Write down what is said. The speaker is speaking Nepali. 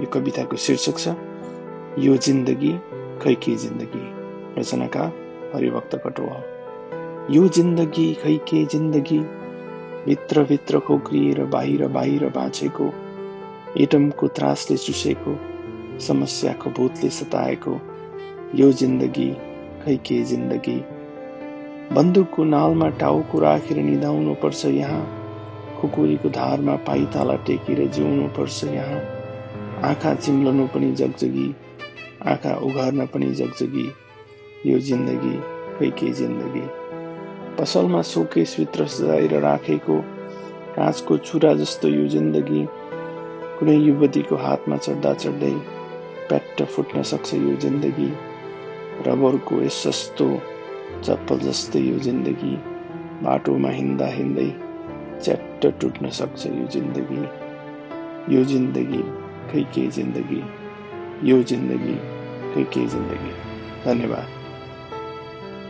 यो कविताको शीर्षक छ यो जिन्दगी खै के जिन्दगी रचनाकार हरिभक्त कटुवा यो जिन्दगी खै के जिन्दगी? भित्रभित्र खोक्रिएर बाहिर बाहिर बाँचेको एटमको त्रासले चुसेको समस्याको भूतले सताएको यो जिन्दगी खै के जिन्दगी? बन्दुकको नालमा टाउको राखेर निधाउनु पर्छ यहाँ खुकुरीको धारमा पाइताला टेकेर जिउनु पर्छ यहाँ। आँखा चिम्लनु पनि जगजगी आँखा उघार्न पनि जगजगी यो जिन्दगी खै के जिन्दगी। पसलमा सोकेसभित्र सजाएर राखेको काँचको चुरा जस्तो यो जिन्दगी कुनै युवतीको हातमा चढ्दा चढ्दै प्याट्ट फुट्न सक्छ यो जिन्दगी। रबरको यस सस्तो चप्पल जस्तै यो जिन्दगी बाटोमा हिँड्दा हिँड्दै च्याट्ट टुट्न सक्छ यो जिन्दगी। यो जिन्दगी खै के जिन्दगी यो जिन्दगी खै के जिन्दगी धन्यवाद।